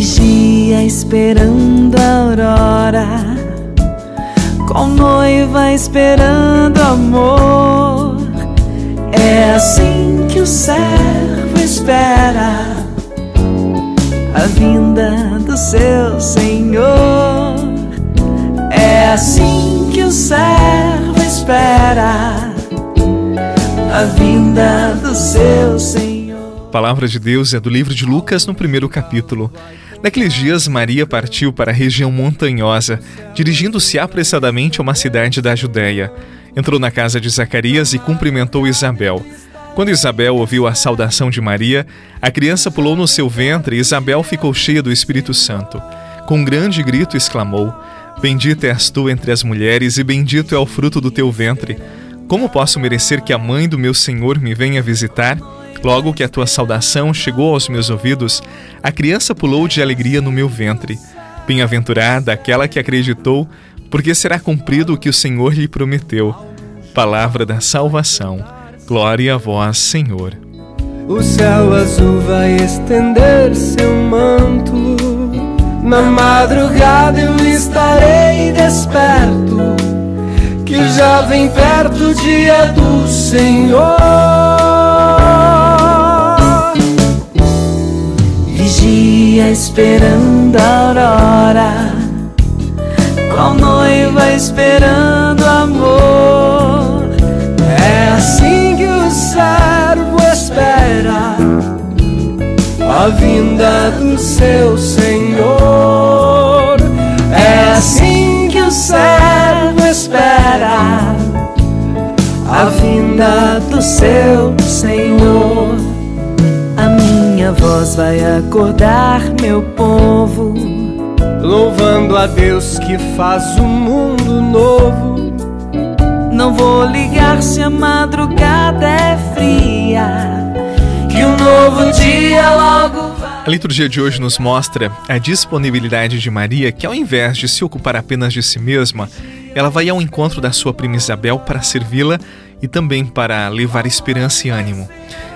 Vigia esperando a aurora, com noiva esperando amor. É assim que o servo espera a vinda do seu Senhor. É assim que o servo espera a vinda do seu Senhor. Palavra de Deus é do livro de Lucas, no primeiro capítulo. Naqueles dias, Maria partiu para a região montanhosa, dirigindo-se apressadamente a uma cidade da Judéia. Entrou na casa de Zacarias e cumprimentou Isabel. Quando Isabel ouviu a saudação de Maria, a criança pulou no seu ventre e Isabel ficou cheia do Espírito Santo. Com um grande grito exclamou: Bendita és tu entre as mulheres e bendito é o fruto do teu ventre. Como posso merecer que a mãe do meu Senhor me venha visitar? Logo que a tua saudação chegou aos meus ouvidos, a criança pulou de alegria no meu ventre. Bem-aventurada aquela que acreditou, porque será cumprido o que o Senhor lhe prometeu. Palavra da salvação. Glória a vós, Senhor. O céu azul vai estender seu manto. Na madrugada eu estarei desperto. Que já vem perto o dia do Senhor. Vigia esperando a aurora, qual noiva esperando amor. É assim que o servo espera a vinda do seu Senhor. É assim que o servo espera a vinda do seu Senhor. Voz vai acordar meu povo, Louvando a Deus que faz o mundo novo. não vou ligar se a madrugada é fria, que um novo dia logo. A liturgia de hoje nos mostra a disponibilidade de Maria, que ao invés de se ocupar apenas de si mesma, ela vai ao encontro da sua prima Isabel para servi-la e também para levar esperança e ânimo.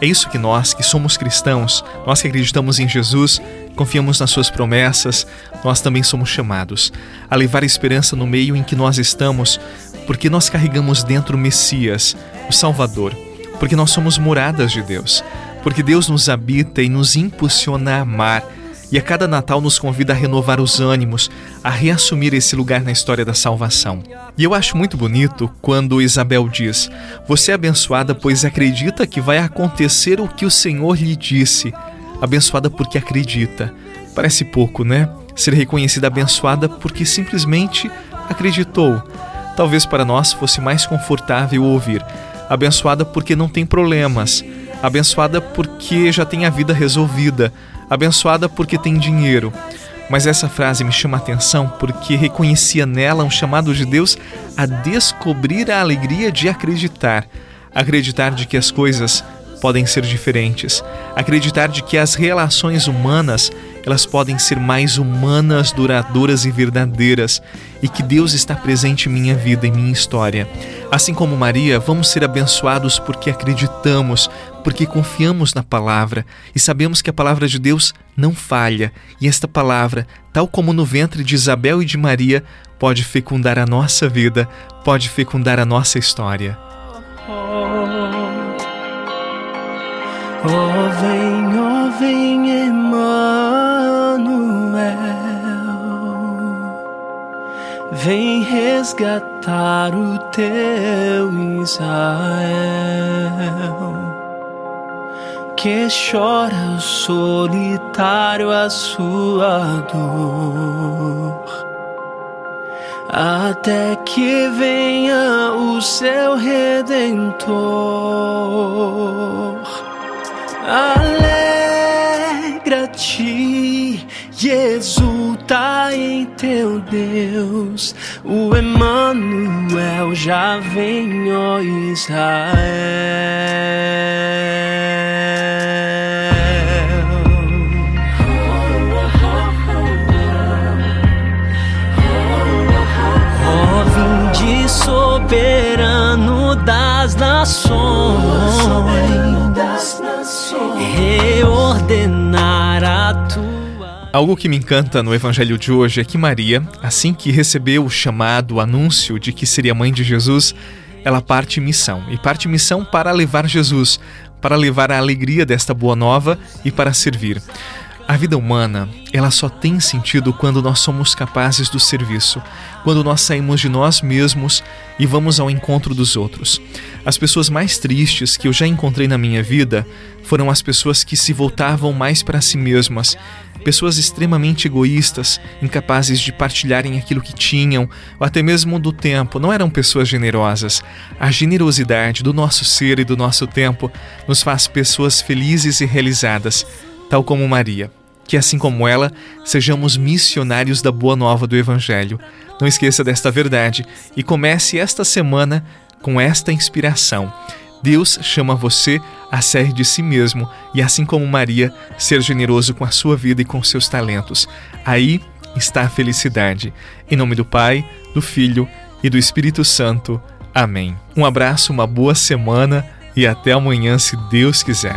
É isso que nós, que somos cristãos, nós que acreditamos em Jesus, confiamos nas suas promessas, nós também somos chamados a levar esperança no meio em que nós estamos, porque nós carregamos dentro o Messias, o Salvador, porque nós somos moradas de Deus, porque Deus nos habita e nos impulsiona a amar. E a cada Natal nos convida a renovar os ânimos, a reassumir esse lugar na história da salvação. E eu acho muito bonito quando Isabel diz: Você é abençoada, pois acredita que vai acontecer o que o Senhor lhe disse. Abençoada porque acredita. Parece pouco, né? Ser reconhecida abençoada porque simplesmente acreditou. Talvez para nós fosse mais confortável ouvir: Abençoada porque não tem problemas. Abençoada porque já tem a vida resolvida abençoada porque tem dinheiro. Mas essa frase me chama a atenção porque reconhecia nela um chamado de Deus a descobrir a alegria de acreditar. Acreditar de que as coisas podem ser diferentes. Acreditar de que as relações humanas, elas podem ser mais humanas, duradouras e verdadeiras e que Deus está presente em minha vida, em minha história. Assim como Maria, vamos ser abençoados porque acreditamos, porque confiamos na palavra e sabemos que a palavra de Deus não falha. E esta palavra, tal como no ventre de Isabel e de Maria, pode fecundar a nossa vida, pode fecundar a nossa história. Oh, vem, oh, vem, Emmanuel. Vem resgatar o teu Israel. Que chora solitário a sua dor. Até que venha o seu redentor. Alegra-te e exulta em teu Deus. O Emmanuel já vem, ó Israel. Ó, vinde soberano das nações, Algo que me encanta no evangelho de hoje é que Maria, assim que recebeu o chamado, o anúncio de que seria mãe de Jesus, ela parte missão. E parte missão para levar Jesus, para levar a alegria desta boa nova e para servir. A vida humana, ela só tem sentido quando nós somos capazes do serviço, quando nós saímos de nós mesmos e vamos ao encontro dos outros. As pessoas mais tristes que eu já encontrei na minha vida foram as pessoas que se voltavam mais para si mesmas, pessoas extremamente egoístas, incapazes de partilharem aquilo que tinham, ou até mesmo do tempo, não eram pessoas generosas. A generosidade do nosso ser e do nosso tempo nos faz pessoas felizes e realizadas tal como Maria. Que assim como ela, sejamos missionários da boa nova do Evangelho. Não esqueça desta verdade e comece esta semana com esta inspiração. Deus chama você a ser de si mesmo e, assim como Maria, ser generoso com a sua vida e com seus talentos. Aí está a felicidade. Em nome do Pai, do Filho e do Espírito Santo. Amém. Um abraço, uma boa semana e até amanhã, se Deus quiser.